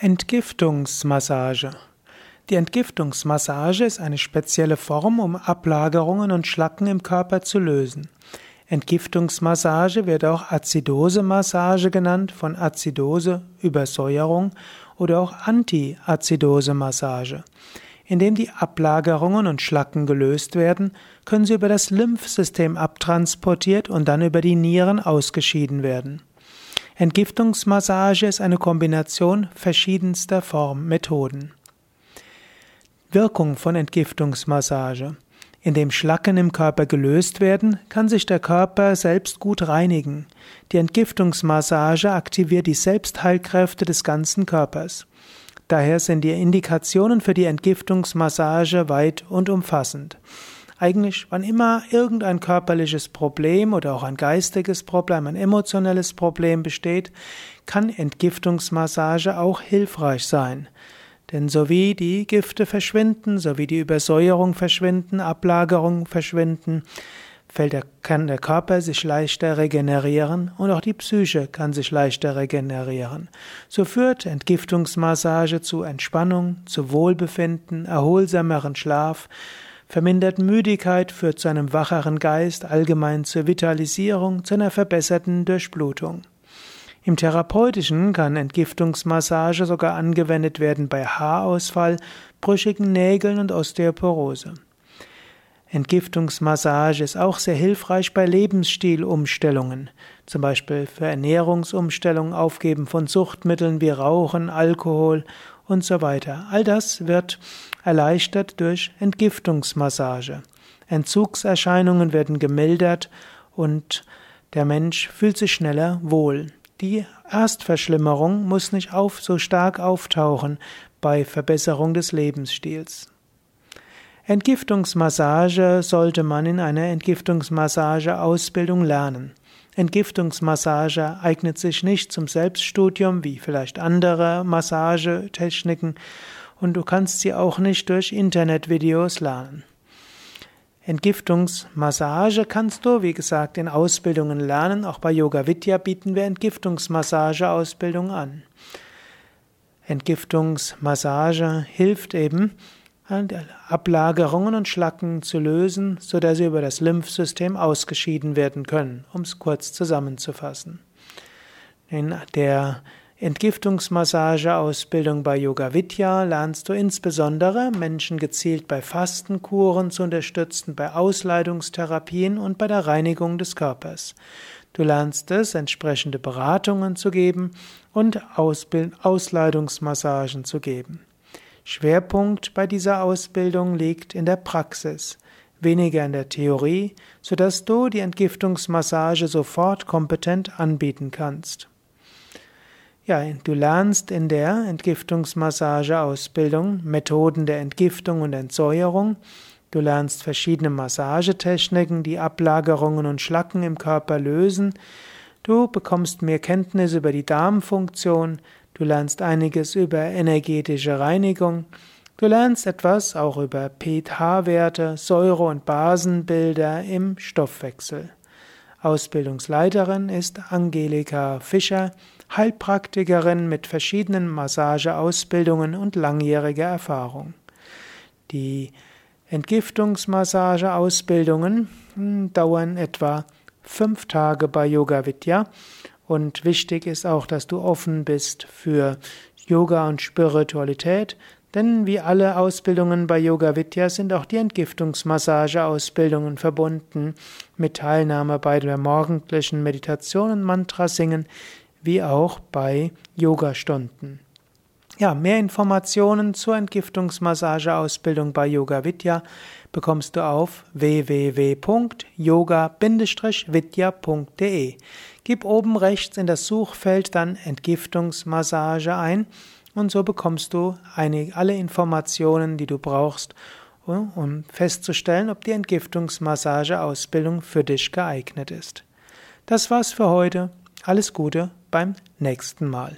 Entgiftungsmassage. Die Entgiftungsmassage ist eine spezielle Form, um Ablagerungen und Schlacken im Körper zu lösen. Entgiftungsmassage wird auch Azidosemassage genannt, von Azidose, Übersäuerung oder auch Antiazidosemassage. Indem die Ablagerungen und Schlacken gelöst werden, können sie über das Lymphsystem abtransportiert und dann über die Nieren ausgeschieden werden. Entgiftungsmassage ist eine Kombination verschiedenster Formmethoden. Wirkung von Entgiftungsmassage. Indem Schlacken im Körper gelöst werden, kann sich der Körper selbst gut reinigen. Die Entgiftungsmassage aktiviert die Selbstheilkräfte des ganzen Körpers. Daher sind die Indikationen für die Entgiftungsmassage weit und umfassend. Eigentlich, wann immer irgendein körperliches Problem oder auch ein geistiges Problem, ein emotionales Problem besteht, kann Entgiftungsmassage auch hilfreich sein. Denn so wie die Gifte verschwinden, so wie die Übersäuerung verschwinden, Ablagerung verschwinden, der, kann der Körper sich leichter regenerieren und auch die Psyche kann sich leichter regenerieren. So führt Entgiftungsmassage zu Entspannung, zu Wohlbefinden, erholsameren Schlaf, Vermindert Müdigkeit führt zu einem wacheren Geist, allgemein zur Vitalisierung, zu einer verbesserten Durchblutung. Im Therapeutischen kann Entgiftungsmassage sogar angewendet werden bei Haarausfall, brüchigen Nägeln und Osteoporose. Entgiftungsmassage ist auch sehr hilfreich bei Lebensstilumstellungen, zum Beispiel für Ernährungsumstellungen, Aufgeben von Suchtmitteln wie Rauchen, Alkohol und so weiter. All das wird erleichtert durch Entgiftungsmassage. Entzugserscheinungen werden gemildert und der Mensch fühlt sich schneller wohl. Die Erstverschlimmerung muss nicht auf, so stark auftauchen bei Verbesserung des Lebensstils. Entgiftungsmassage sollte man in einer Entgiftungsmassage-Ausbildung lernen. Entgiftungsmassage eignet sich nicht zum Selbststudium wie vielleicht andere Massagetechniken und du kannst sie auch nicht durch Internetvideos lernen. Entgiftungsmassage kannst du, wie gesagt, in Ausbildungen lernen. Auch bei Yoga Vidya bieten wir Entgiftungsmassage-Ausbildung an. Entgiftungsmassage hilft eben, Ablagerungen und Schlacken zu lösen, sodass sie über das Lymphsystem ausgeschieden werden können, um es kurz zusammenzufassen. In der Entgiftungsmassage-Ausbildung bei Yoga Vidya lernst du insbesondere Menschen gezielt bei Fastenkuren zu unterstützen, bei Ausleitungstherapien und bei der Reinigung des Körpers. Du lernst es, entsprechende Beratungen zu geben und Ausleitungsmassagen zu geben. Schwerpunkt bei dieser Ausbildung liegt in der Praxis, weniger in der Theorie, sodass du die Entgiftungsmassage sofort kompetent anbieten kannst. Ja, du lernst in der Entgiftungsmassage-Ausbildung Methoden der Entgiftung und Entsäuerung. Du lernst verschiedene Massagetechniken, die Ablagerungen und Schlacken im Körper lösen. Du bekommst mehr Kenntnis über die Darmfunktion, Du lernst einiges über energetische Reinigung. Du lernst etwas auch über pH-Werte, Säure- und Basenbilder im Stoffwechsel. Ausbildungsleiterin ist Angelika Fischer, Heilpraktikerin mit verschiedenen Massageausbildungen und langjähriger Erfahrung. Die Entgiftungsmassageausbildungen hm, dauern etwa fünf Tage bei Yoga Vidya und wichtig ist auch, dass du offen bist für Yoga und Spiritualität, denn wie alle Ausbildungen bei Yoga Vidya sind auch die Entgiftungsmassage-Ausbildungen verbunden mit Teilnahme bei der morgendlichen Meditation und Mantra singen, wie auch bei Yogastunden. Ja, mehr Informationen zur Entgiftungsmassage-Ausbildung bei Yoga Vidya bekommst du auf www.yoga-vidya.de. Gib oben rechts in das Suchfeld dann Entgiftungsmassage ein und so bekommst du eine, alle Informationen, die du brauchst, um festzustellen, ob die Entgiftungsmassage-Ausbildung für dich geeignet ist. Das war's für heute. Alles Gute beim nächsten Mal.